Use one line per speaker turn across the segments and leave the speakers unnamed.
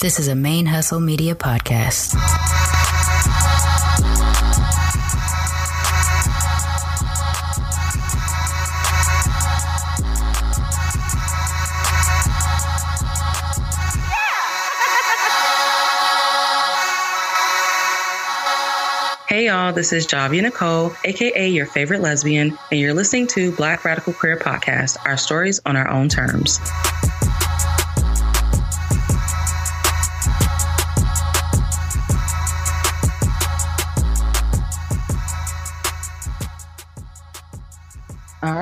This is a Main Hustle Media podcast.
Hey y'all, this is Javia Nicole, aka your favorite lesbian, and you're listening to Black Radical Queer Podcast, our stories on our own terms.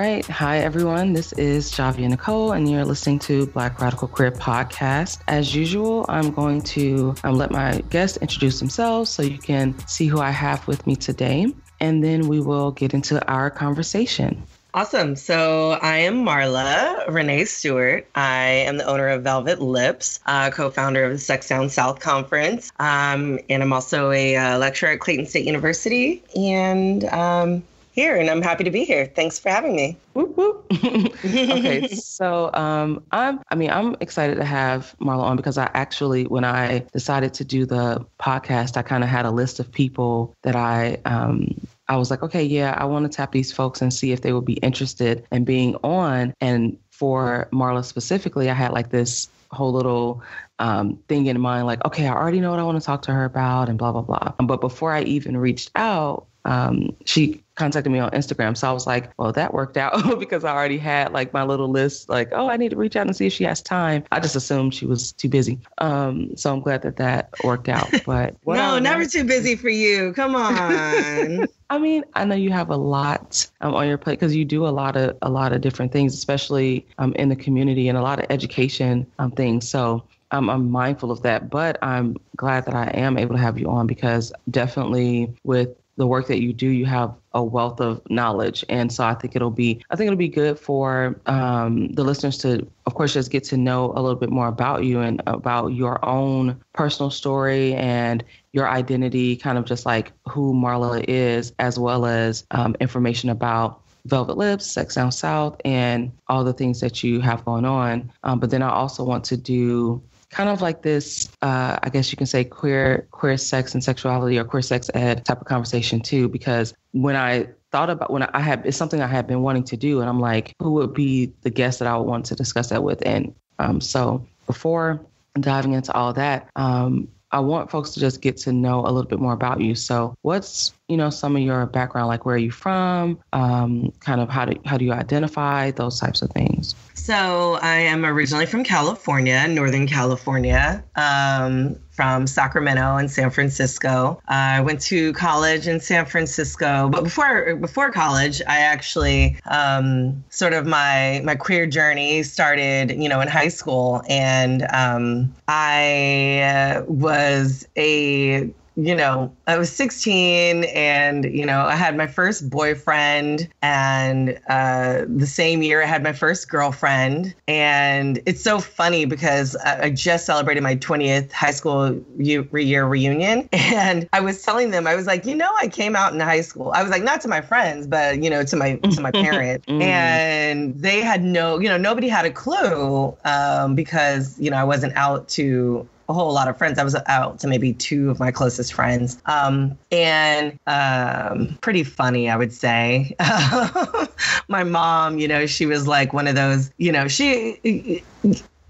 Right. Hi, everyone. This is Javia Nicole, and you're listening to Black Radical Queer Podcast. As usual, I'm going to um, let my guests introduce themselves so you can see who I have with me today, and then we will get into our conversation.
Awesome. So I am Marla Renee Stewart. I am the owner of Velvet Lips, uh, co-founder of the Sex Down South Conference, um, and I'm also a uh, lecturer at Clayton State University. And um, here, and I'm happy to be here. Thanks for having me.
Whoop, whoop. okay, so um, I'm. I mean, I'm excited to have Marla on because I actually, when I decided to do the podcast, I kind of had a list of people that I. Um, I was like, okay, yeah, I want to tap these folks and see if they would be interested in being on. And for Marla specifically, I had like this whole little um, thing in mind, like, okay, I already know what I want to talk to her about, and blah blah blah. But before I even reached out, um, she contacted me on Instagram. So I was like, well, that worked out because I already had like my little list, like, oh, I need to reach out and see if she has time. I just assumed she was too busy. Um, so I'm glad that that worked out. But
no, never too busy for you. Come on.
I mean, I know you have a lot um, on your plate because you do a lot of a lot of different things, especially um, in the community and a lot of education um, things. So um, I'm mindful of that, but I'm glad that I am able to have you on because definitely with the work that you do, you have a wealth of knowledge, and so I think it'll be I think it'll be good for um, the listeners to, of course, just get to know a little bit more about you and about your own personal story and your identity, kind of just like who Marla is, as well as um, information about Velvet Lips, Sex Down South, and all the things that you have going on. Um, but then I also want to do kind of like this, uh, I guess you can say queer queer sex and sexuality or queer sex ed type of conversation too. Because when I thought about when I had it's something I had been wanting to do, and I'm like, who would be the guest that I would want to discuss that with? And um, so before diving into all that, um, I want folks to just get to know a little bit more about you. So, what's you know some of your background, like where are you from, um, kind of how do how do you identify those types of things?
So, I am originally from California, Northern California. Um, from Sacramento and San Francisco. I went to college in San Francisco, but before before college, I actually um, sort of my my queer journey started, you know, in high school, and um, I uh, was a you know, I was 16 and, you know, I had my first boyfriend. And uh, the same year, I had my first girlfriend. And it's so funny because I just celebrated my 20th high school year reunion. And I was telling them, I was like, you know, I came out in high school. I was like, not to my friends, but, you know, to my to my parents. Mm. And they had no, you know, nobody had a clue um, because, you know, I wasn't out to a whole lot of friends. I was out to maybe two of my closest friends. Um, and um, pretty funny, I would say. my mom, you know, she was like one of those, you know, she.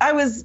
I was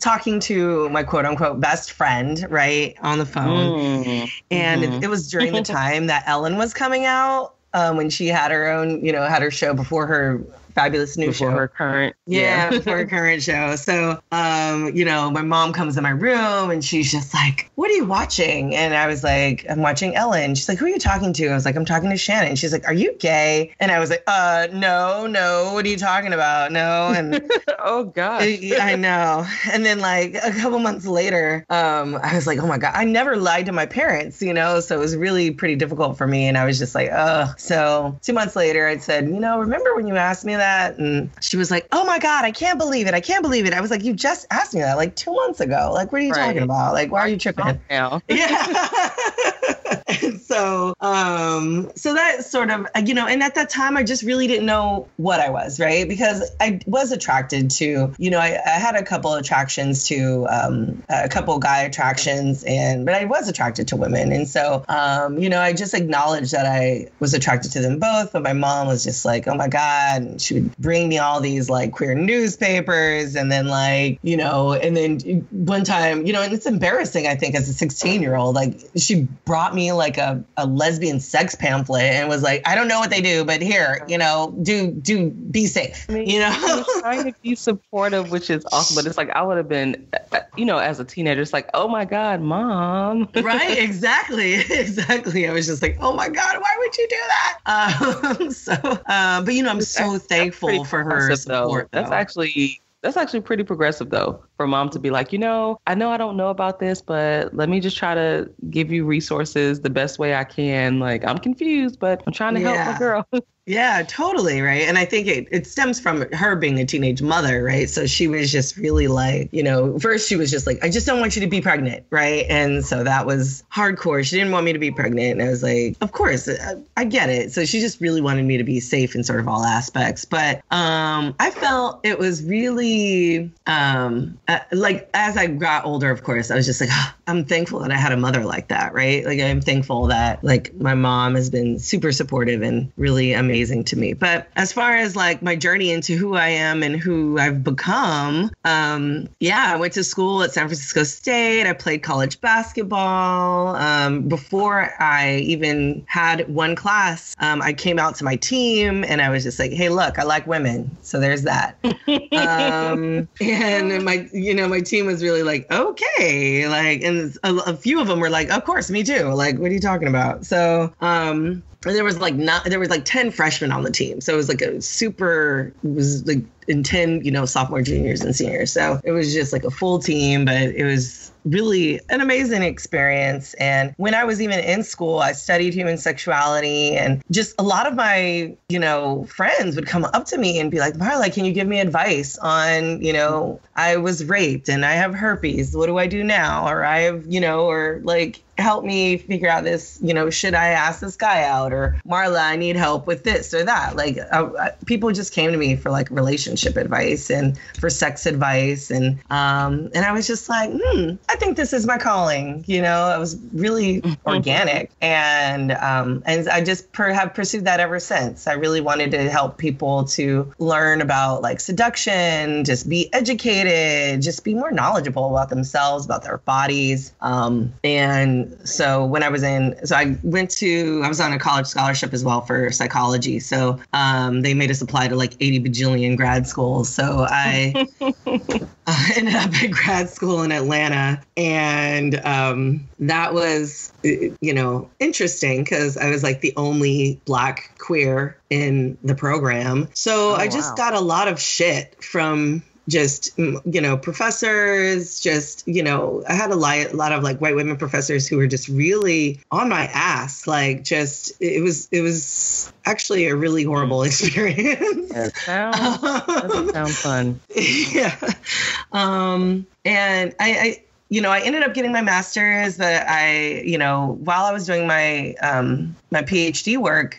talking to my quote unquote best friend, right, on the phone. Mm, and mm-hmm. it, it, was during the time that Ellen was coming out um, when she had her own, you know, had her show before her fabulous new
before
show.
her current
yeah, yeah. before her current show. So um you know my mom comes in my room and she's just like what are you watching? And i was like i'm watching ellen. She's like who are you talking to? I was like i'm talking to shannon. She's like are you gay? And i was like uh no no what are you talking about? No and
oh god
i know. And then like a couple months later um i was like oh my god i never lied to my parents you know? So it was really pretty difficult for me. And i was just like oh so two months later i said you know remember when you asked me that? And she was like, oh my God, I can't believe it. I can't believe it. I was like, you just asked me that like two months ago. Like, what are you right. talking about? Like, why are you tripping?
Yeah.
yeah. and so, um, so that sort of, you know, and at that time, I just really didn't know what I was, right? Because I was attracted to, you know, I, I had a couple attractions to um, a couple guy attractions, and but I was attracted to women, and so, um, you know, I just acknowledged that I was attracted to them both. But my mom was just like, oh my god, and she would bring me all these like queer newspapers, and then like, you know, and then one time, you know, and it's embarrassing, I think, as a 16 year old, like she brought me like a, a lesbian sex pamphlet and was like, I don't know what they do, but here, you know, do do be safe. I mean, you know,
trying to be supportive, which is awesome. But it's like I would have been, you know, as a teenager, it's like, oh my god, mom.
right? Exactly, exactly. I was just like, oh my god, why would you do that? Um, so, uh, but you know, I'm so that's, thankful for her support.
Though. That's actually that's actually pretty progressive though for mom to be like, you know, I know I don't know about this, but let me just try to give you resources the best way I can. Like I'm confused, but I'm trying to yeah. help my girl.
Yeah, totally. Right. And I think it, it stems from her being a teenage mother. Right. So she was just really like, you know, first she was just like, I just don't want you to be pregnant. Right. And so that was hardcore. She didn't want me to be pregnant. And I was like, of course, I, I get it. So she just really wanted me to be safe in sort of all aspects. But um, I felt it was really um, uh, like as I got older, of course, I was just like, oh, I'm thankful that I had a mother like that. Right. Like I'm thankful that like my mom has been super supportive and really amazing amazing to me. But as far as like my journey into who I am and who I've become, um, yeah, I went to school at San Francisco State. I played college basketball. Um, before I even had one class, um, I came out to my team and I was just like, hey, look, I like women. So there's that. um, and my, you know, my team was really like, okay. Like, and a, a few of them were like, of course, me too. Like, what are you talking about? So, um, there was like not there was like 10 freshmen on the team so it was like a super it was like in 10 you know sophomore juniors and seniors so it was just like a full team but it was really an amazing experience. And when I was even in school, I studied human sexuality and just a lot of my, you know, friends would come up to me and be like, Marla, can you give me advice on, you know, I was raped and I have herpes. What do I do now? Or I have, you know, or like, help me figure out this, you know, should I ask this guy out? Or Marla, I need help with this or that. Like, uh, people just came to me for like relationship advice and for sex advice. And, um, and I was just like, hmm, I think this is my calling. You know, i was really organic, and um, and I just per- have pursued that ever since. I really wanted to help people to learn about like seduction, just be educated, just be more knowledgeable about themselves, about their bodies. Um, and so when I was in, so I went to, I was on a college scholarship as well for psychology. So um, they made us apply to like 80 bajillion grad schools. So I, ended up at grad school in Atlanta and um, that was you know interesting because i was like the only black queer in the program so oh, i just wow. got a lot of shit from just you know professors just you know i had a lot, a lot of like white women professors who were just really on my ass like just it was it was actually a really horrible experience
that sounds, doesn't sound fun
yeah um and i i you know, I ended up getting my master's. That I, you know, while I was doing my um, my PhD work,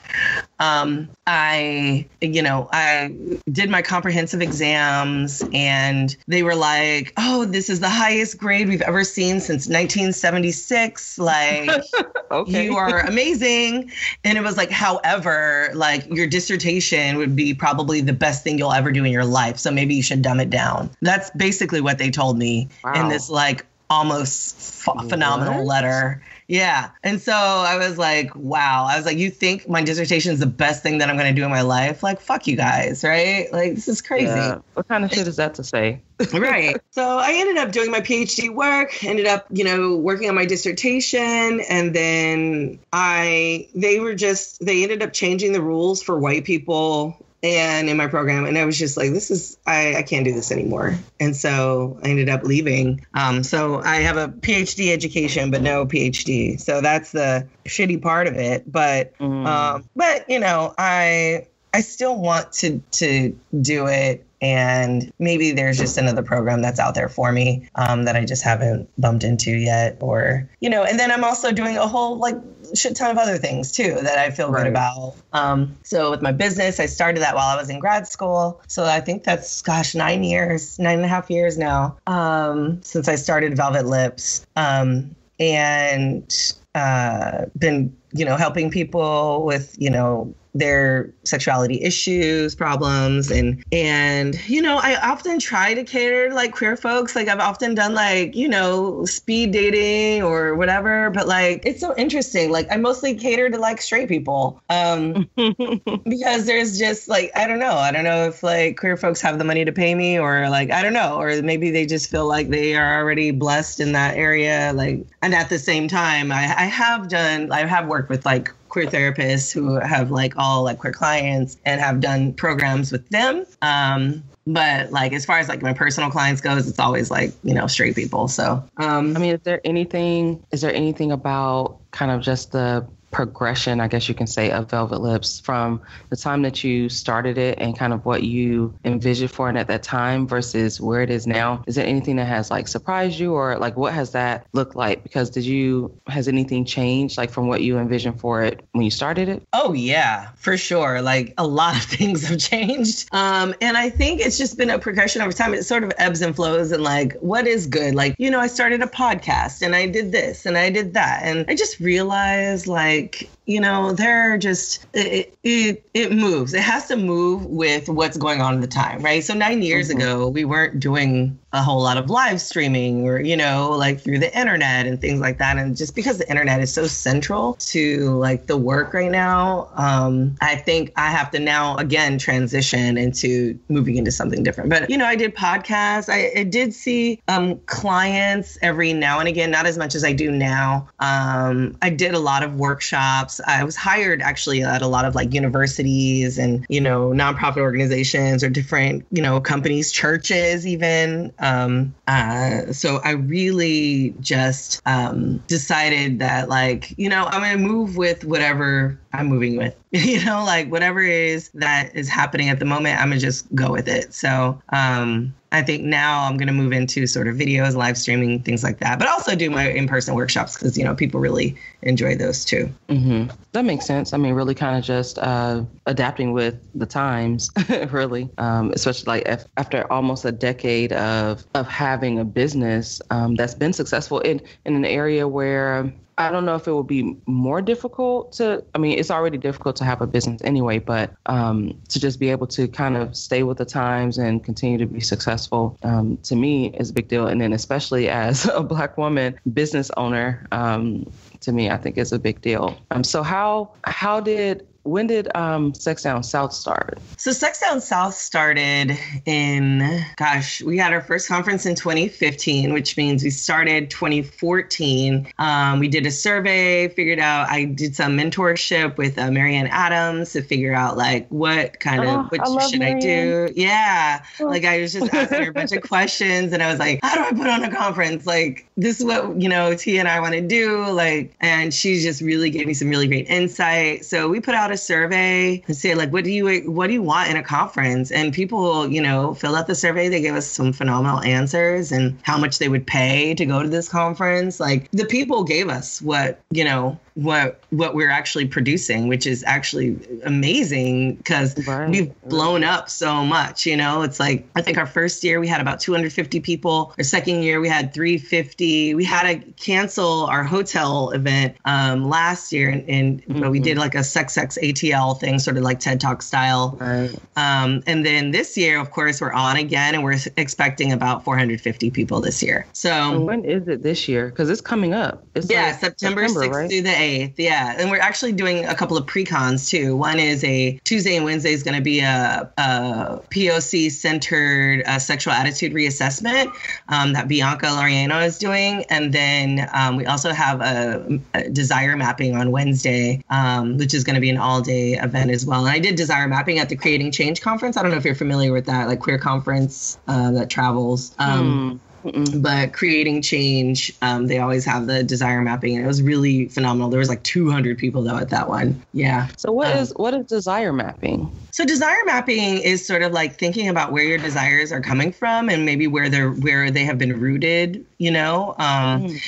um, I, you know, I did my comprehensive exams, and they were like, "Oh, this is the highest grade we've ever seen since 1976. Like, okay. you are amazing." And it was like, however, like your dissertation would be probably the best thing you'll ever do in your life. So maybe you should dumb it down. That's basically what they told me wow. in this like almost f- phenomenal letter. Yeah. And so I was like, wow. I was like, you think my dissertation is the best thing that I'm going to do in my life? Like, fuck you guys, right? Like, this is crazy. Yeah.
What kind of shit is that to say?
right. So I ended up doing my PhD work, ended up, you know, working on my dissertation. And then I, they were just, they ended up changing the rules for white people and in my program and i was just like this is i, I can't do this anymore. And so i ended up leaving. Um, so i have a phd education but no phd so that's the shitty part of it. But mm. um, but you know i I still want to to do it and maybe there's just another program that's out there for me um, that I just haven't bumped into yet, or you know. And then I'm also doing a whole like shit ton of other things too that I feel right. good about. Um, so with my business, I started that while I was in grad school. So I think that's gosh nine years, nine and a half years now um, since I started Velvet Lips, um, and uh, been you know helping people with you know their sexuality issues problems and and you know i often try to cater to like queer folks. Like i've often done like you know speed dating or whatever but like it's so interesting. Like i mostly cater to like straight people um because there's just like i don't know. I don't know if like queer folks have the money to pay me or like i don't know. Or maybe they just feel like they are already blessed in that area like and at the same time i, I have done i have worked with like queer therapists who have like all like queer clients and have done programs with them. Um, but like as far as like my personal clients goes, it's always like you know straight people. So um,
I mean, is there anything? Is there anything about kind of just the progression, I guess you can say, of Velvet Lips from the time that you started it and kind of what you envisioned for it at that time versus where it is now? Is there anything that has like surprised you or like what has that looked like? Because did you, has anything changed like from what you envisioned for it when you started it?
Oh, yeah, for sure. Like a lot of things have changed. Um, and I think it's just been a progression over time. It sort of ebbs and flows and like what is good? Like, you know, I started a podcast and I did this and I did that. And I just realized like, like you know they're just it, it it moves. It has to move with what's going on at the time right? So nine years mm-hmm. ago we weren't doing a whole lot of live streaming or you know like through the internet and things like that. And just because the internet is so central to like the work right now um i think i have to now again transition into moving into something different. But you know i did podcasts. I, I did see um clients every now and again not as much as i do now. Um i did a lot of workshops I was hired actually at a lot of like universities and, you know, nonprofit organizations or different, you know, companies, churches, even. Um, uh, so I really just um, decided that, like, you know, I'm going to move with whatever I'm moving with. you know, like whatever is that is happening at the moment, I'm to just go with it. So, um, I think now I'm to move into sort of videos, live streaming, things like that, but also do my in person workshops because, you know, people really enjoy those too.
Mm-hmm. That makes sense. I mean, really kind of just uh, adapting with the times, really, um, especially like after almost a decade of, of having a business um, that's been successful in, in an area where I don't know if it will be more difficult to. I mean, it's already difficult to have a business anyway, but um, to just be able to kind of stay with the times and continue to be successful um, to me is a big deal. And then, especially as a Black woman business owner, um, to me, I think is a big deal. Um, so how how did when did um, Sex Down South start?
So Sex Down South started in, gosh, we had our first conference in 2015, which means we started 2014. Um, we did a survey, figured out, I did some mentorship with uh, Marianne Adams to figure out like what kind of, oh, what I should Marianne. I do? Yeah. Oh. Like I was just asking her a bunch of questions and I was like, how do I put on a conference? Like this is what, you know, T and I want to do. Like, and she just really gave me some really great insight. So we put out a survey and say like, what do you what do you want in a conference? And people, you know, fill out the survey. They gave us some phenomenal answers and how much they would pay to go to this conference. Like the people gave us what you know what what we're actually producing, which is actually amazing because right. we've blown up so much. You know, it's like I think our first year we had about 250 people. Our second year we had 350. We had to cancel our hotel event um, last year, and, and mm-hmm. but we did like a sex sex ATL thing, sort of like TED Talk style. Right. Um, and then this year, of course, we're on again, and we're expecting about 450 people this year. So, so
when is it this year? Because it's coming up. It's
yeah, like September, September 6th right? through the 8th. Yeah. And we're actually doing a couple of pre-cons too. One is a Tuesday and Wednesday is going to be a, a POC centered uh, sexual attitude reassessment um, that Bianca Laureano is doing. And then um, we also have a, a, desire mapping on Wednesday, um, which is going to be an all day event as well. And I did desire mapping at the Creating Change conference. I don't know if you're familiar with that, like queer conference uh, that travels. Um, hmm Mm-mm. but creating change, um, they always have the desire mapping, and it was really phenomenal. There was like 200 people though at that one. Yeah.
So what um, is what is desire mapping?
So desire mapping is sort of like thinking about where your desires are coming from and maybe where they're where they have been rooted, you know. Um, mm.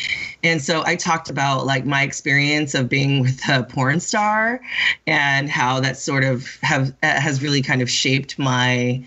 And so I talked about like my experience of being with a porn star and how that sort of have has really kind of shaped my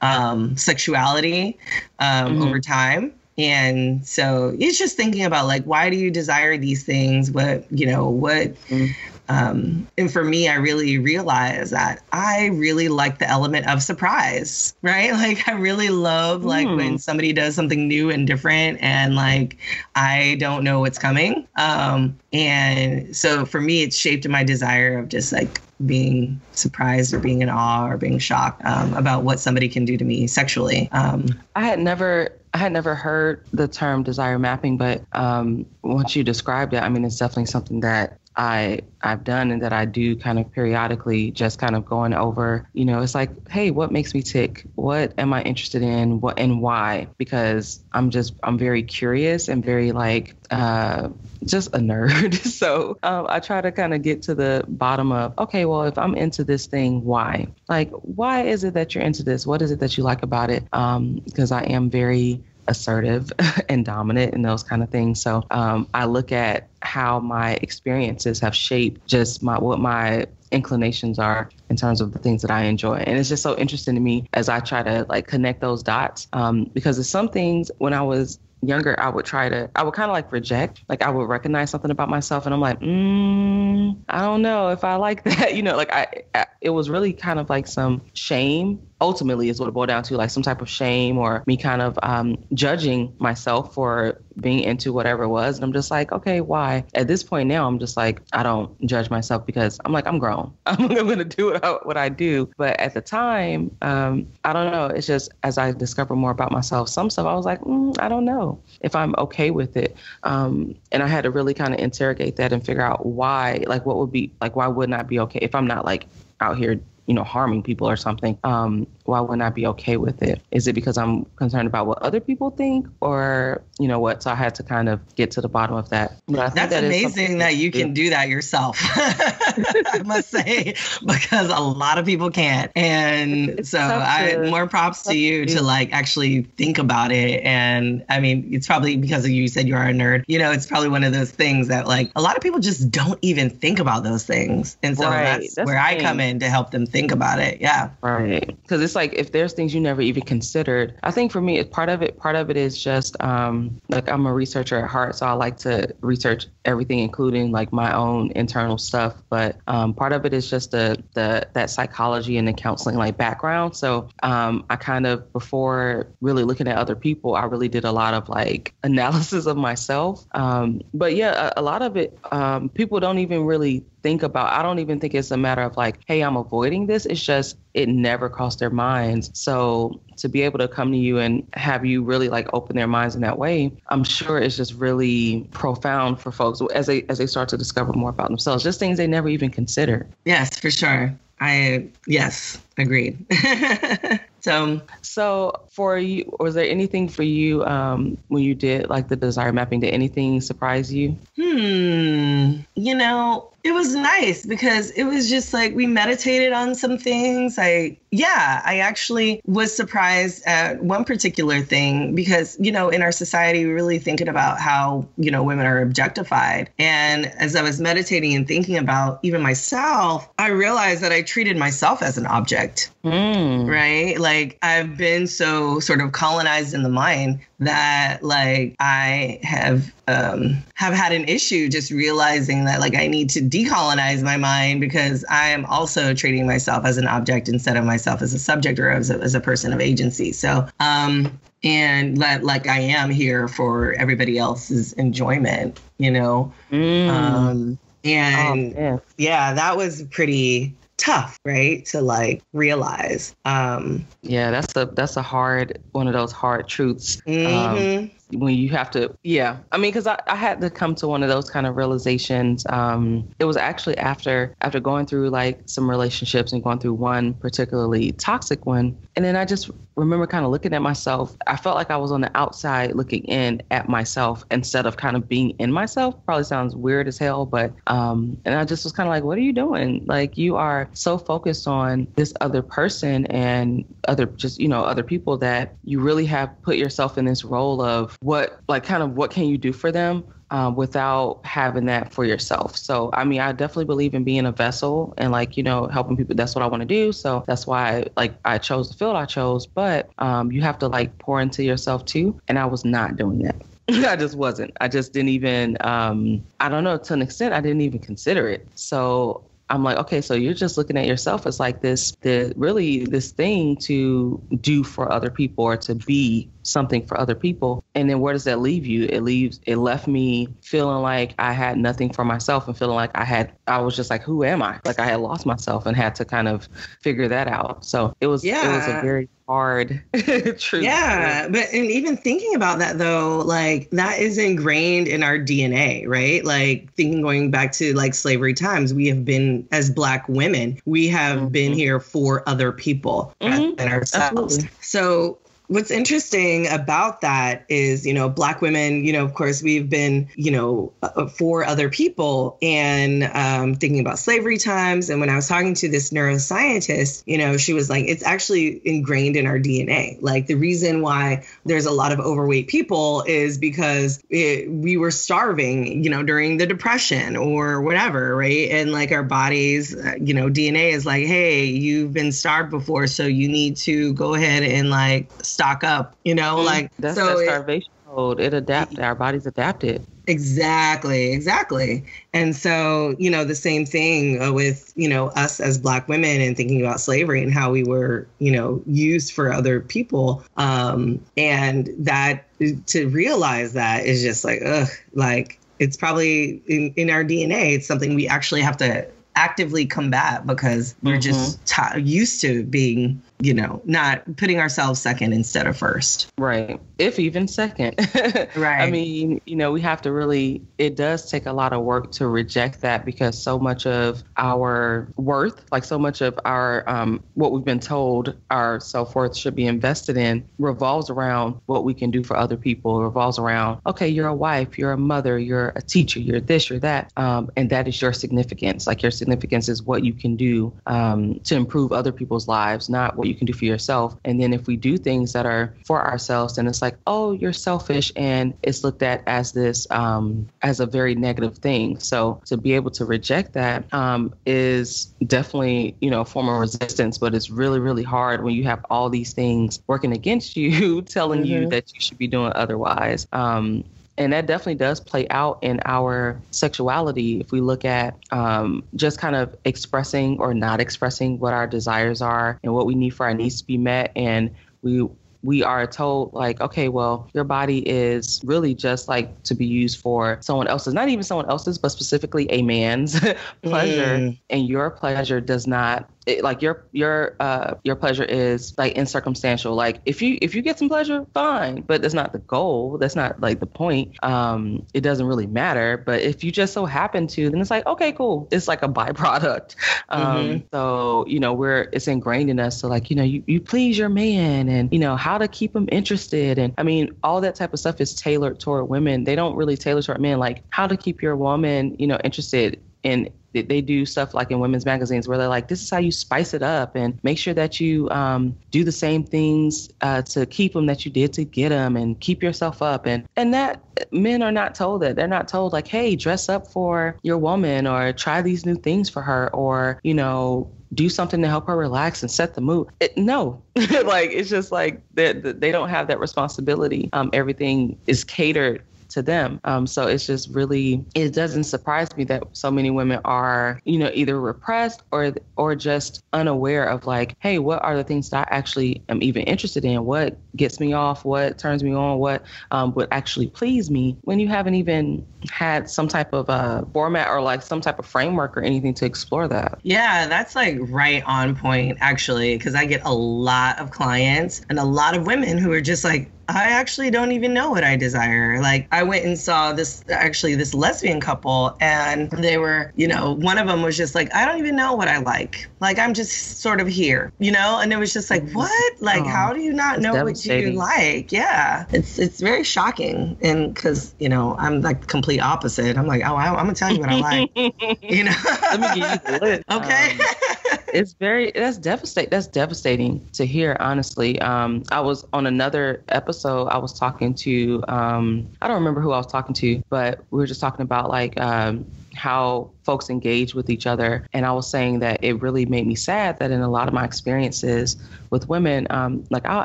um, sexuality um, mm-hmm. over time. And so it's just thinking about like, why do you desire these things? What, you know, what, mm-hmm. Um, and for me, I really realized that I really like the element of surprise, right? Like, I really love like mm. when somebody does something new and different and like, I don't know what's coming. Um, and so for me, it's shaped my desire of just like being surprised or being in awe or being shocked um, about what somebody can do to me sexually. Um,
I had never. I had never heard the term desire mapping, but um, once you described it, I mean, it's definitely something that I I've done and that I do kind of periodically just kind of going over, you know, it's like, hey, what makes me tick? What am I interested in? What and why? Because I'm just I'm very curious and very like uh just a nerd. so um, I try to kind of get to the bottom of, okay, well, if I'm into this thing, why? Like, why is it that you're into this? What is it that you like about it? Um, because I am very assertive and dominant and those kind of things. So um, I look at how my experiences have shaped just my what my inclinations are in terms of the things that I enjoy. And it's just so interesting to me as I try to like connect those dots um, because there's some things when I was younger, I would try to, I would kind of like reject, like I would recognize something about myself and I'm like, mm, I don't know if I like that. You know, like I, I, it was really kind of like some shame ultimately is what it boiled down to like some type of shame or me kind of um, judging myself for being into whatever it was. And i'm just like okay why? At this point now i'm just like i don't judge myself because i'm like i'm grown. I'm, to do what I, what I do. But at the time um, i don't know. It's just as i discover more about myself some stuff i was like mm, i don't know if i'm okay with it. Um, and i had to really kind of interrogate that and figure out why like what would be like why wouldn't i be okay if i'm not like out here you know, harming people or something, um, why wouldn't I be okay with it? Is it because I'm concerned about what other people think or, you know what? So I had to kind of get to the bottom of that.
That's that amazing that you can do that yourself. I must say, because a lot of people can't. And it's so I more props to you to like actually think about it. And I mean, it's probably because you said you are a nerd, you know, it's probably one of those things that like a lot of people just don't even think about those things. And so right. that's, that's, where I come in to help them think think about it. Yeah.
Right. Because it's like if there's things you never even considered. I think for me, it's part of it, part of it is just um, like I'm a researcher at heart, so I like to research everything, including like my own internal stuff. But um, part of it is just the the that psychology and the counseling like background. So um, I kind of before really looking at other people, I really did a lot of like analysis of myself. Um, but yeah, a, a, lot of it, um, people don't even really think about i don't even think it's a matter of like hey i'm avoiding this. It's just it never crossed their minds. So to be able to come to you and have you really like open their minds in that way i'm sure it's just really profound for folks as they as they start to discover more about themselves. Just things they never even considered
yes for sure. I yes agreed so
so for you was there anything for you um when you did like the desire mapping did anything surprise you
hmm you know it was nice because it was just like we meditated on some things. I, yeah, I actually was surprised at one particular thing because, you know, in our society, we're really thinking about how, you know, women are objectified. And as I was meditating and thinking about even myself, I realized that I treated myself as an object. Mm. Right? Like I've been so sort of colonized in the mind that like I have um, have had an issue just realizing that like I need to decolonize my mind because I am also treating myself as an object instead of myself as a subject or as a, as a person of agency. So um, and let, like I am here for everybody else's enjoyment, you know. Mm. Um, and oh, yeah. yeah, that was pretty tough, right? To like realize. Um,
yeah, that's a that's a hard one of those hard truths. Um, mm-hmm. Um, when you have to, yeah. I mean, because I, I had to come to one of those kind of realizations. Um, it was actually after after going through like some relationships and going through one particularly toxic one, and then I just remember kind of looking at myself. I felt like I was on the outside looking in at myself instead of kind of being in myself. Probably sounds weird as hell, but um, and I just was kind of like, what are you doing? Like you are so focused on this other person and other just you know other people that you really have put yourself in this role of what like kind of what can you do for them um, without having that for yourself. So, I mean, I definitely believe in being a vessel and like, you know, helping people. That's what I want to do. So that's why, like, I chose the field I chose. But um, you have to like pour into yourself too. And I was not doing that. I just wasn't. I just didn't even, um, I don't know, to an extent, I didn't even consider it. So I'm like, okay, so you're just looking at yourself as like this, the really this thing to do for other people or to be something for other people. And then where does that leave you? It leaves it left me feeling like I had nothing for myself and feeling like I had I was just like, who am I? Like I had lost myself and had to kind of figure that out. So it was yeah. it was a very hard truth.
Yeah, but and even thinking about that though, like that is ingrained in our DNA, right? Like thinking going back to like slavery times, we have been as black women, we have mm-hmm. been here for other people mm-hmm. than ourselves. Absolutely. So what's interesting about that is, you know, Black women, you know, of course, we've been, you know, uh, for other people and um, thinking about slavery times. And when I was talking to this neuroscientist, you know, she was like, it's actually ingrained in our DNA. Like the reason why there's a lot of overweight people is because it, we were starving, you know, during the Depression or whatever, right? And like our bodies, uh, you know, DNA is like, hey, you've been starved before, so you need to go ahead and like stock up, you know, mm-hmm. like
that's so that starvation it, mode. It adapted. Our bodies adapted.
Exactly, exactly. And so, you know, the same thing uh, with, you know, us as Black women and thinking about slavery and how we were, you know, used for other people. Um, and that to realize that is just like, ugh, like it's probably in, in our DNA. It's something we actually have to actively combat because we're mm-hmm. just t- used to being you know, not putting ourselves second instead of first.
Right. If even second. right. I mean, you know, we have to really, it does take a lot of work to reject that because so much of our worth, like so much of our, um, what we've been told our self worth should be invested in revolves around what we can do for other people, revolves around, okay, you're a wife, you're a mother, you're a teacher, you're this, you're that. Um, and that is your significance. Like your significance is what you can do um, to improve other people's lives, not what you can do for yourself. And then if we do things that are for ourselves, then it's like, oh, you're selfish, and it's looked at as this um, as a very negative thing. So to be able to reject that um, is definitely you know a form of resistance, but it's really really hard when you have all these things working against you, telling mm-hmm. you that you should be doing otherwise. Um, and that definitely does play out in our sexuality if we look at um, just kind of expressing or not expressing what our desires are and what we need for our needs to be met and we we are told like okay well your body is really just like to be used for someone else's not even someone else's but specifically a man's pleasure mm. and your pleasure does not it, like your your uh your pleasure is like incircumstantial like if you if you get some pleasure fine but that's not the goal. That's not like the point. Um it doesn't really matter. But if you just so happen to then it's like okay cool. It's like a byproduct. Um mm-hmm. so you know we're it's ingrained in us to like you know you, you please your man and you know how to keep him interested. And i mean all that type of stuff is tailored toward women. They don't really tailor toward men like how to keep your woman you know interested in they do stuff like in women's magazines where they're like, this is how you spice it up and make sure that you um, do the same things uh, to keep them that you did to get them and keep yourself up. And, and that men are not told that. They're not told, like, hey, dress up for your woman or try these new things for her or, you know, do something to help her relax and set the mood. It, no, like it's just like they, they don't have that responsibility. Um, everything is catered to them. Um, so it's just really, it doesn't surprise me that so many women are, you know, either repressed or or just unaware of like, hey, what are the things that I actually am even interested in? What gets me off? What turns me on? What um, would actually please me? When you haven't even had some type of uh, format or like some type of framework or anything to explore that.
Yeah, that's like right on point actually, because I get a lot of clients and a lot of women who are just like, I actually don't even know what I desire. Like I went and saw this actually this lesbian couple and they were, you know, one of them was just like, I don't even know what I like. Like I'm just sort of here, you know? And it was just like, mm-hmm. what? Like oh, how do you not know what you like? Yeah. It's it's very shocking. And cuz, you know, I'm like complete opposite. I'm like, "Oh, I, am going to tell you what I like." you know. Let me give you the list. Okay. Um,
it's very that's devastating. That's devastating to hear. Honestly, um, I was on another episode. I was talking to um, I don't remember who I was talking to, but we were just talking about like um, how folks engage with each other. And I was saying that it really made me sad that in a lot of my experiences with women, um, like I'll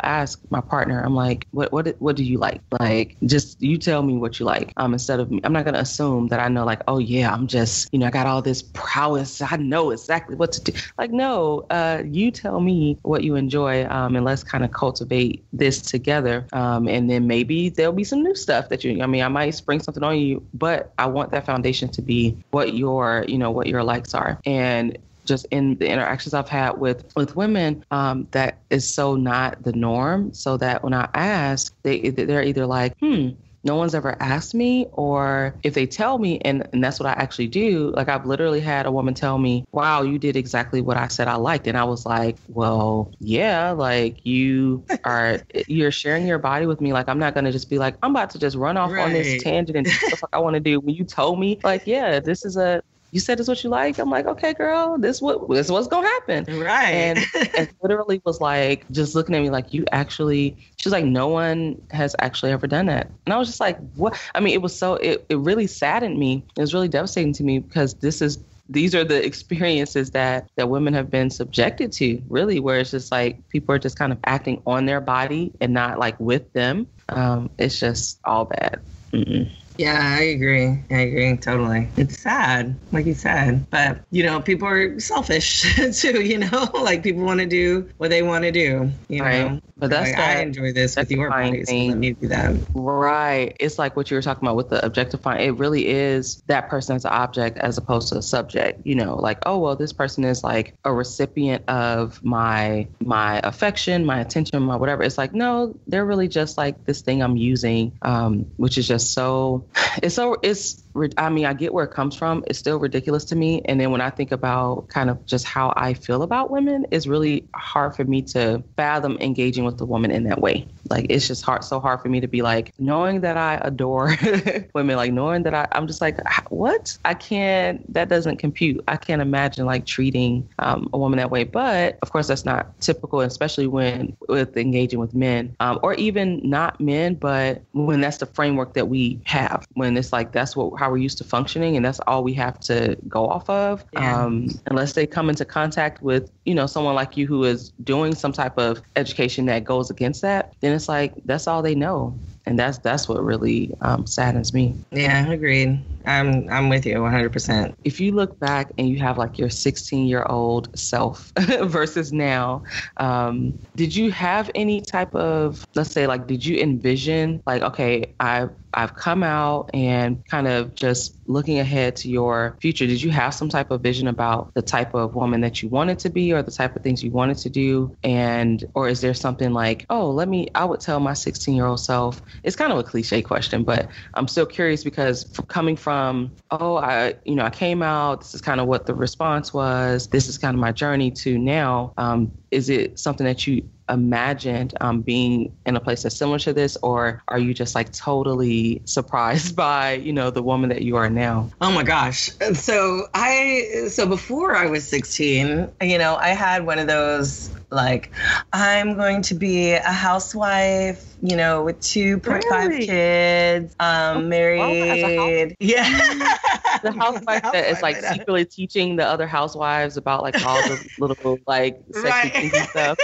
ask my partner, I'm like, what what what do you like? Like, just you tell me what you like. Um, instead of me, I'm not gonna assume that I know, like, oh yeah, I'm just, you know, I got all this prowess. I know exactly what to do. Like, no, uh, you tell me what you enjoy, um, and let's kind of cultivate this together. Um, and then maybe there'll be some new stuff that you. I mean, I might spring something on you, but I want that foundation to be what your you know what your likes are and just in the interactions I've had with with women, um, that is so not the norm. So that when I ask, they they're either like, hmm, no one's ever asked me, or if they tell me, and, and that's what I actually do. Like I've literally had a woman tell me, "Wow, you did exactly what I said I liked," and I was like, "Well, yeah, like you are, you're sharing your body with me. Like I'm not gonna just be like, I'm about to just run off right. on this tangent and do what I want to do. When you told me, like, yeah, this is a you said this is what you like. I'm like, okay, girl, this what this what's gonna happen.
Right.
And, and literally was like just looking at me like you actually she's like, no one has actually ever done that. And I was just like, what I mean, it was so it, it really saddened me. It was really devastating to me because this is these are the experiences that that women have been subjected to really where it's just like people are just kind of acting on their body and not like with them um, it's just all bad Mm-mm.
Yeah, I agree. I agree totally. It's sad, like you said, but you know, people are selfish too. You know, like people want to do what they want to do. You right. know, but that's like, I enjoy this with your bodies. Thing. Let me do that.
Right. It's like what you were talking about with the objectifying. It really is that person as an object as opposed to a subject. You know, like oh well, this person is like a recipient of my my affection, my attention, my whatever. It's like no, they're really just like this thing I'm using, um, which is just so it's so it's I mean, I get where it comes from. It's still ridiculous to me. And then when I think about kind of just how I feel about women, it's really hard for me to fathom engaging with a woman in that way. Like it's just hard, so hard for me to be like knowing that I adore women, like knowing that I, I'm just like, what? I can't. That doesn't compute. I can't imagine like treating um, a woman that way. But of course, that's not typical, especially when with engaging with men, um, or even not men, but when that's the framework that we have. When it's like that's what how we're used to functioning and that's all we have to go off of yeah. um, unless they come into contact with you know someone like you who is doing some type of education that goes against that then it's like that's all they know and that's that's what really um, saddens me.
Yeah, agreed. I'm I'm with you 100%.
If you look back and you have like your 16 year old self versus now, um, did you have any type of let's say like did you envision like okay I've I've come out and kind of just looking ahead to your future, did you have some type of vision about the type of woman that you wanted to be or the type of things you wanted to do? And, or is there something like, oh, let me, I would tell my 16 year old self, it's kind of a cliche question, but I'm still curious because coming from, oh, I, you know, I came out, this is kind of what the response was, this is kind of my journey to now, um, is it something that you imagined um, being in a place that's similar to this, or are you just like totally surprised by you know the woman that you are now?
Oh my gosh! So I so before I was 16, you know, I had one of those like I'm going to be a housewife you know, with 2.5 really? kids, um, oh, married. yeah.
the housewife that is like secretly teaching the other housewives about like all the little like sexy right. stuff.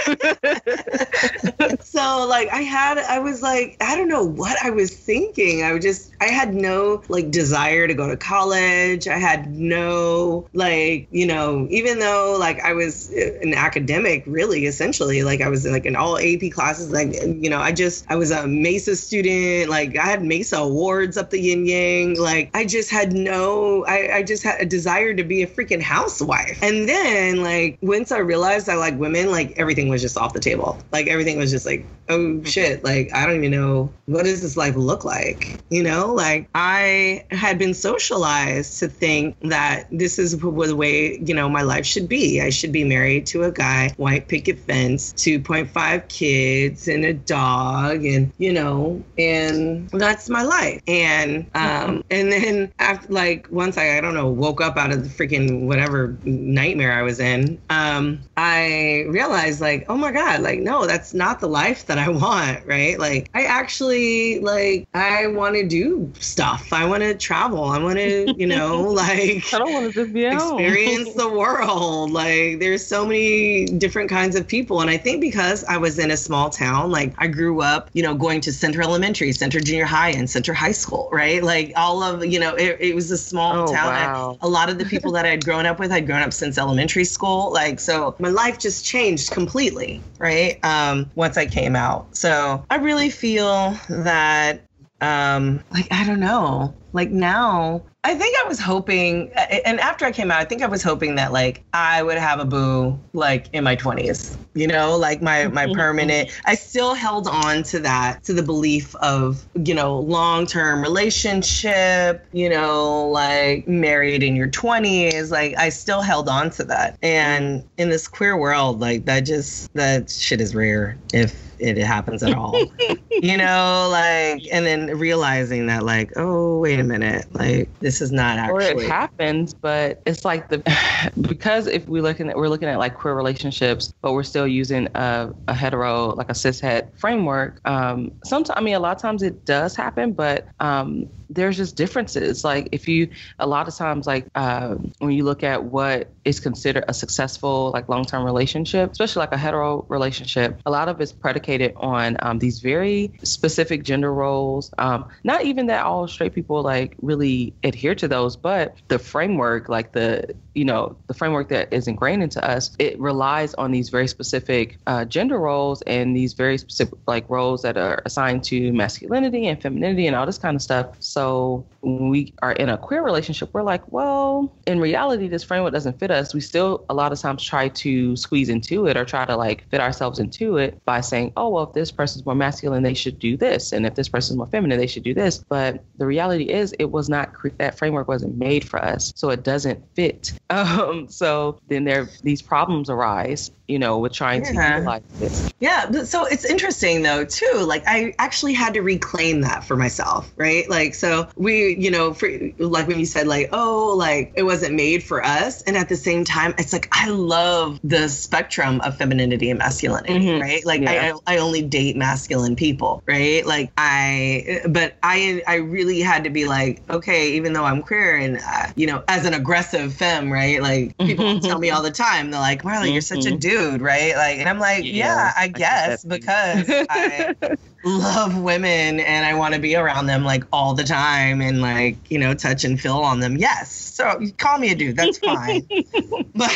so like I had, I was like, I don't know what I was thinking. I was just, I had no like desire to go to college. I had no like, you know, even though like I was an academic, really, essentially, like I was like in all AP classes, like, you know, I just, I was a Mesa student. Like I had Mesa awards up the yin yang. Like I just had no, I, I just had a desire to be a freaking housewife. And then like once I realized I like women, like everything was just off the table. Like everything was just like, oh mm-hmm. shit, like I don't even know what does this life look like? You know, like I had been socialized to think that this is the way, you know, my life should be. I should be married to a guy, white picket fence, 2.5 kids and a dog and, you know, and that's my life. And um and then after like once I I don't know, woke up out of the freaking whatever nightmare I was in, um I realized like, oh my god, like no, that's not the life that I want, right? Like I actually like I want to do stuff. I want to travel. I want to, you know, like
I don't want to just be
experience the world. Like there's so many different kinds of people, and I think because I was in a small town, like I grew up, you know, going to Center Elementary, Center Junior High, and Center High School, right? Like all of, you know, it, it was a small
Oh,
town.
wow.
I, a lot of the people that I'd grown up with, I'd grown up since elementary school. Like so, my life just changed completely, right? Um, once I came out, so I really feel that um like i don't know like now i think i was hoping and after i came out i think i was hoping that like i would have a boo like in my 20s you know like my my mm-hmm. permanent i still held on to that to the belief of you know long-term relationship you know like married in your 20s like i still held on to that. And in this queer world like that just that shit is rare if it happens at all you know like and then realizing that like oh wait a minute like this is not actually.
or it happens, but it's like the because if we looking at we're looking at like queer relationships, but we're still using a, a hetero like a cishet framework. Um, sometimes I mean a lot of times it does happen, but um, there's just differences. Like if you a lot of times like uh, when you look at what is considered a successful like long term relationship, especially like a hetero relationship, a lot of it's predicated on um, these very specific gender roles. Um, not even that all straight people like really adhere to those, but the framework, like the you know the framework that is ingrained into us, it relies on these very specific uh, gender roles and these very specific like roles that are assigned to masculinity and femininity and all this kind of stuff. So when we are in a queer relationship, we're like, well, in reality, this framework doesn't fit us. We still a lot of times try to squeeze into it or try to like fit ourselves into it by saying, oh, well, if this person's more masculine, they should do this, and if this person's more feminine, they should do this. But the reality is, it was not that framework wasn't made for us, so it doesn't fit. Um, so then there these problems arise, you know, with trying to
Yeah.
utilize this.
Yeah, so it's interesting though too. Like I actually had to reclaim that for myself, right? Like so we, you know, for like when you said like, oh, like it wasn't made for us, and at the same time, it's like I love the spectrum of femininity and masculinity,
Mhm.
right? Like
Yeah.
I, I only date masculine people, right? Like I, but I, I really had to be like, okay, even though I'm queer and uh, you know, as an aggressive femme, right? Like people tell me all the time, they're like, Marla, you're such a
Mhm.
Dude, right? Like, and I'm like, yeah,
Yeah,
I guess because I love women and I want to be around them like all the time and like, you know, touch and feel on them. Yes. So call me a dude, that's fine. but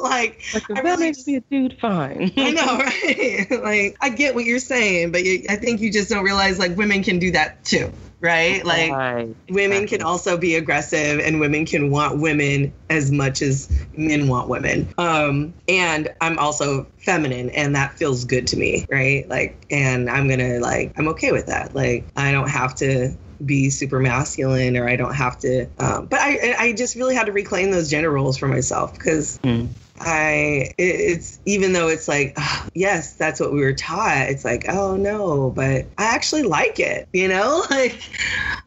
like,
Like, that
really
makes
just-
me a dude, fine.
I know, right? like, I get what you're saying, but you, I think you just don't realize like women can do that too, right? Like,
Right.
women can also be aggressive and women can want women as much as men want women um and i'm also feminine and that feels good to me right like and i'm gonna like i'm okay with that like i don't have to be super masculine or i don't have to um, but i i just really had to reclaim those gender roles for myself because
Mm.
I it's even though it's like ah, yes that's what we were taught it's like oh no but I actually like it you know like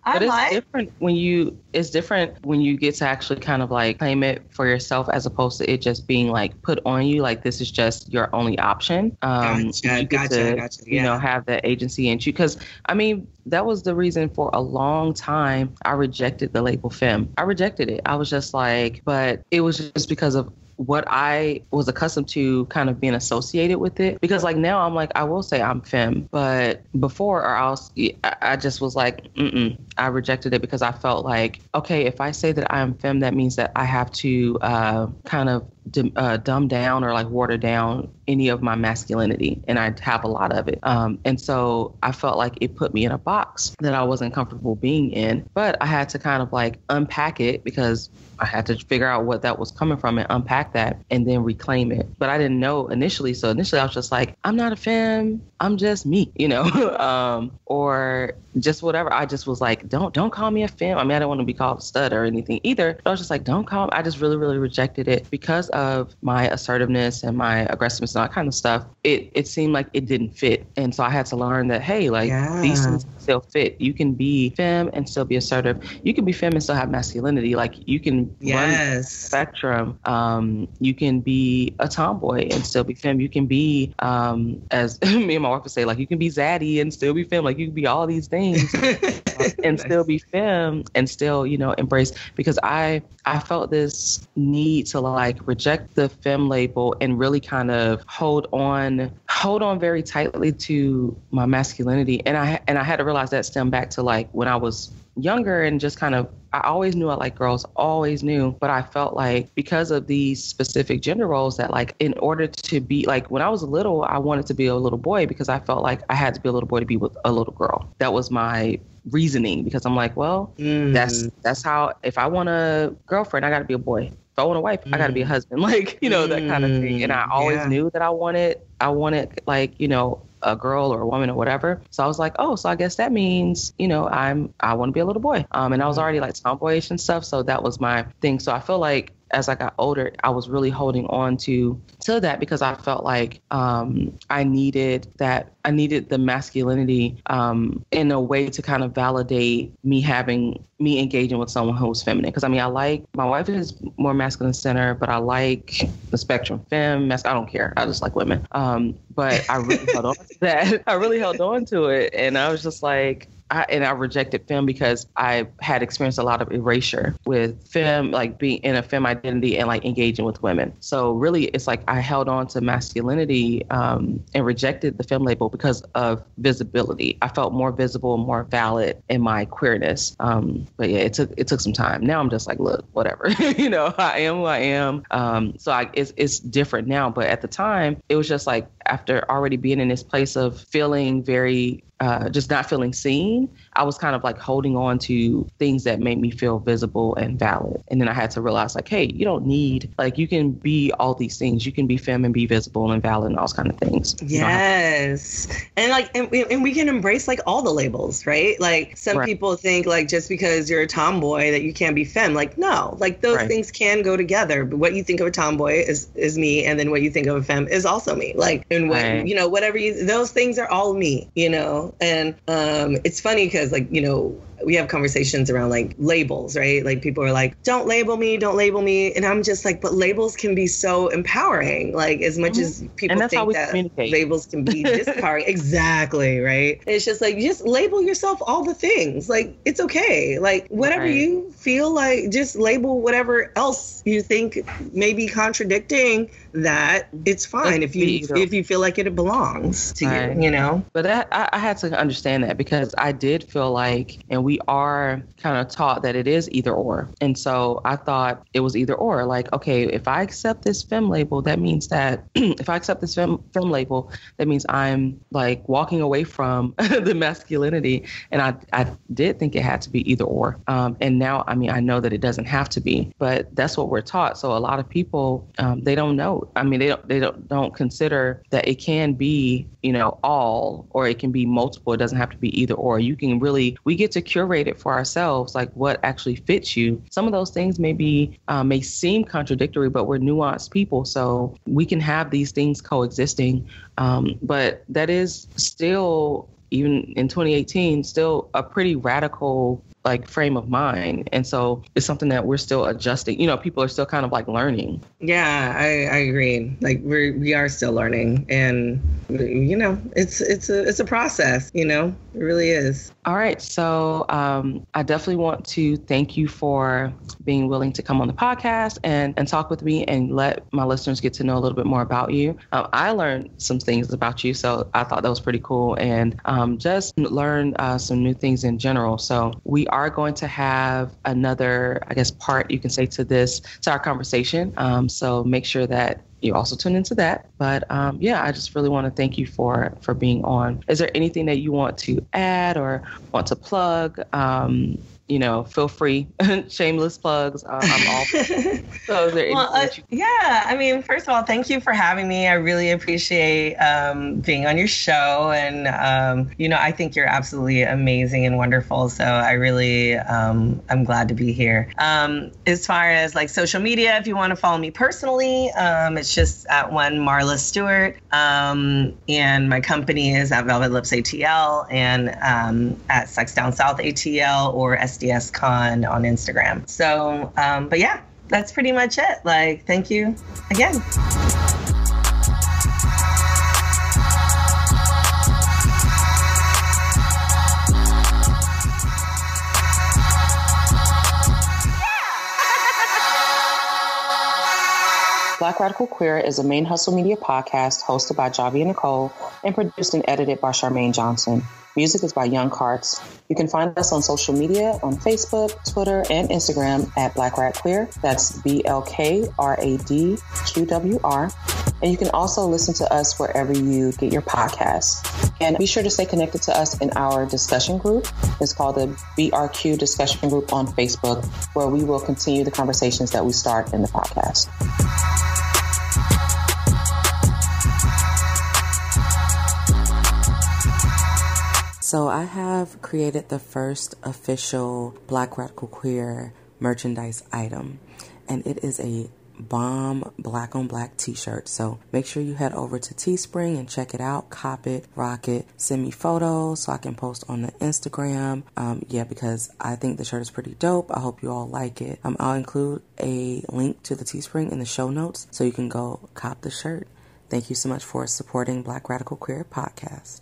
I
But it's
like
different when you it's different when you get to actually kind of like claim it for yourself as opposed to it just being like put on you like this is just your only option. Um
Gotcha,
you
gotcha,
to,
gotcha,
You know, have that agency and you because I mean that was the reason for a long time I rejected the label femme. I rejected it. I was just like, but it was just because of what I was accustomed to kind of being associated with it. Because like now I'm like, I will say I'm femme, but before or else I just was like, mm-mm. I rejected it because I felt like, okay, if I say that I am femme, that means that I have to uh, kind of uh, dumb down or like water down any of my masculinity, and I have a lot of it. Um, and so I felt like it put me in a box that I wasn't comfortable being in. But I had to kind of like unpack it because I had to figure out what that was coming from and unpack that and then reclaim it. But I didn't know initially. So initially I was just like, I'm not a femme. I'm just me, you know, um, or just whatever. I just was like, don't don't call me a femme. I mean, I don't want to be called a stud or anything either. But I was just like, don't call. Me. I just really really rejected it because of my assertiveness and my aggressiveness and all that kind of stuff. It it seemed like it didn't fit, and so I had to learn that hey, like yeah. these things still fit. You can be femme and still be assertive. You can be femme and still have masculinity. Like you can yes. run spectrum. Um, you can be a tomboy and still be femme. You can be, um, as me and my wife would say, like you can be zaddy and still be femme. Like you can be all these things and nice. still be femme and still, you know, embrace. Because I I felt this need to like reject the femme label and really kind of hold on hold on very tightly to my masculinity. And I and I had to realize that stem back to like when I was younger and just kind of I always knew I liked girls, always knew, but I felt like because of these specific gender roles that like in order to be like when I was little, I wanted to be a little boy because I felt like I had to be a little boy to be with a little girl. That was my reasoning because I'm like, well, mm. that's that's how if I want a girlfriend, I got to be a boy. If I want a wife, mm. I got to be a husband. Like, you know, that kind of thing. And I always yeah. knew that I wanted I wanted like, you know, a girl or a woman or whatever. So I was like, oh, so I guess that means, you know, I'm I want to be a little boy. Um, and I was already like tomboyish and stuff, so that was my thing. So I feel like as I got older, I was really holding on to to that because I felt like um, I needed that. I needed the masculinity um, in a way to kind of validate me having me engaging with someone who was feminine. Because I mean, I like my wife is more masculine center, but I like the spectrum femme. Mas- I don't care. I just like women. Um, but I really held on to that. I really held on to it, and I was just like, I, and I rejected femme because I had experienced a lot of erasure with femme, like being in a femme identity and like engaging with women. So really, it's like I held on to masculinity um, and rejected the femme label because of visibility. I felt more visible, more valid in my queerness. Um, but yeah, it took it took some time. Now I'm just like, look, whatever, you know, I am who I am. Um, so I, it's it's different now. But at the time, it was just like after already being in this place of feeling very uh, just not feeling seen, I was kind of like holding on to things that made me feel visible and valid. And then I had to realize, like, hey, you don't need, like, you can be all these things. You can be femme and be visible and valid and all those kind of things.
Yes. To- and like, and we, and we can embrace like all the labels, right? Like, some right. people think, like, just because you're a tomboy that you can't be femme. Like, no, like, those right. things can go together. But what you think of a tomboy is, is me. And then what you think of a femme is also me. Like, and what, right. you know, whatever you, those things are all me, you know? And um, it's funny because, like, you know, we have conversations around like labels, right? Like people are like, don't label me, don't label me. And I'm just like, but labels can be so empowering. Like as much mm-hmm. as people think that labels can be disempowering. exactly, right? It's just like, just label yourself all the things. Like it's okay. Like whatever right. you feel like, just label whatever else you think may be contradicting that. It's fine if you if you feel like it belongs to right. you, you know?
But that, I, I had to understand that because I did feel like, and we we are kind of taught that it is either or. And so I thought it was either or. Like, okay, if I accept this femme label, that means that if I accept this femme, femme label, that means I'm like walking away from the masculinity. And I, I did think it had to be either or. Um, and now, I mean, I know that it doesn't have to be, but that's what we're taught. So a lot of people, um, they don't know. I mean, they don't, they don't, don't consider that it can be, you know, all or it can be multiple. It doesn't have to be either or. You can really, we get to cure curate it for ourselves, like what actually fits you. Some of those things may be uh, may seem contradictory, but we're nuanced people, so we can have these things coexisting. Um, but that is still even in 2018 still a pretty radical like frame of mind. And so it's something that we're still adjusting. You know people are still kind of like learning.
Yeah i i agree. Like we're we are still learning. And you know it's it's a it's a process you know? It really is
all right so um i definitely want to thank you for being willing to come on the podcast and and talk with me and let my listeners get to know a little bit more about you um, i learned some things about you so i thought that was pretty cool and um, just learn uh, some new things in general so we are going to have another, I guess, part you can say to this, to our conversation. Um, so make sure that you also tune into that. But um, yeah, I just really want to thank you for for being on. Is there anything that you want to add or want to plug? Um, you know, feel free. Shameless plugs. Uh, I'm all. so, is there well, uh, you-
yeah, I mean, first of all, thank you for having me. I really appreciate um, being on your show, and um, you know, I think you're absolutely amazing and wonderful. So, I really, um, I'm glad to be here. Um, as far as like social media, if you want to follow me personally, um, it's just at one Marla Stewart, um, and my company is at Velvet Lips ATL and at Sex Down South ATL or SD SDS Con on Instagram. So, um, but yeah, that's pretty much it. Like, thank you again.
Black Radical Queer is a main hustle media podcast hosted by Javi and Nicole and produced and edited by Charmaine Johnson. Music is by Young Carts. You can find us on social media on Facebook, Twitter, and Instagram at Black Rad Queer. That's B L K R A D Q W R. And you can also listen to us wherever you get your podcasts. And be sure to stay connected to us in our discussion group. It's called the BRQ Discussion Group on Facebook, where we will continue the conversations that we start in the podcast. So I have created the first official Black Radical Queer merchandise item, and it is a bomb black on black t-shirt. So make sure you head over to Teespring and check it out, cop it, rock it, send me photos so I can post on the Instagram. Um, yeah, because I think the shirt is pretty dope. I hope you all like it. Um, I'll include a link to the Teespring in the show notes so you can go cop the shirt. Thank you so much for supporting Black Radical Queer podcast.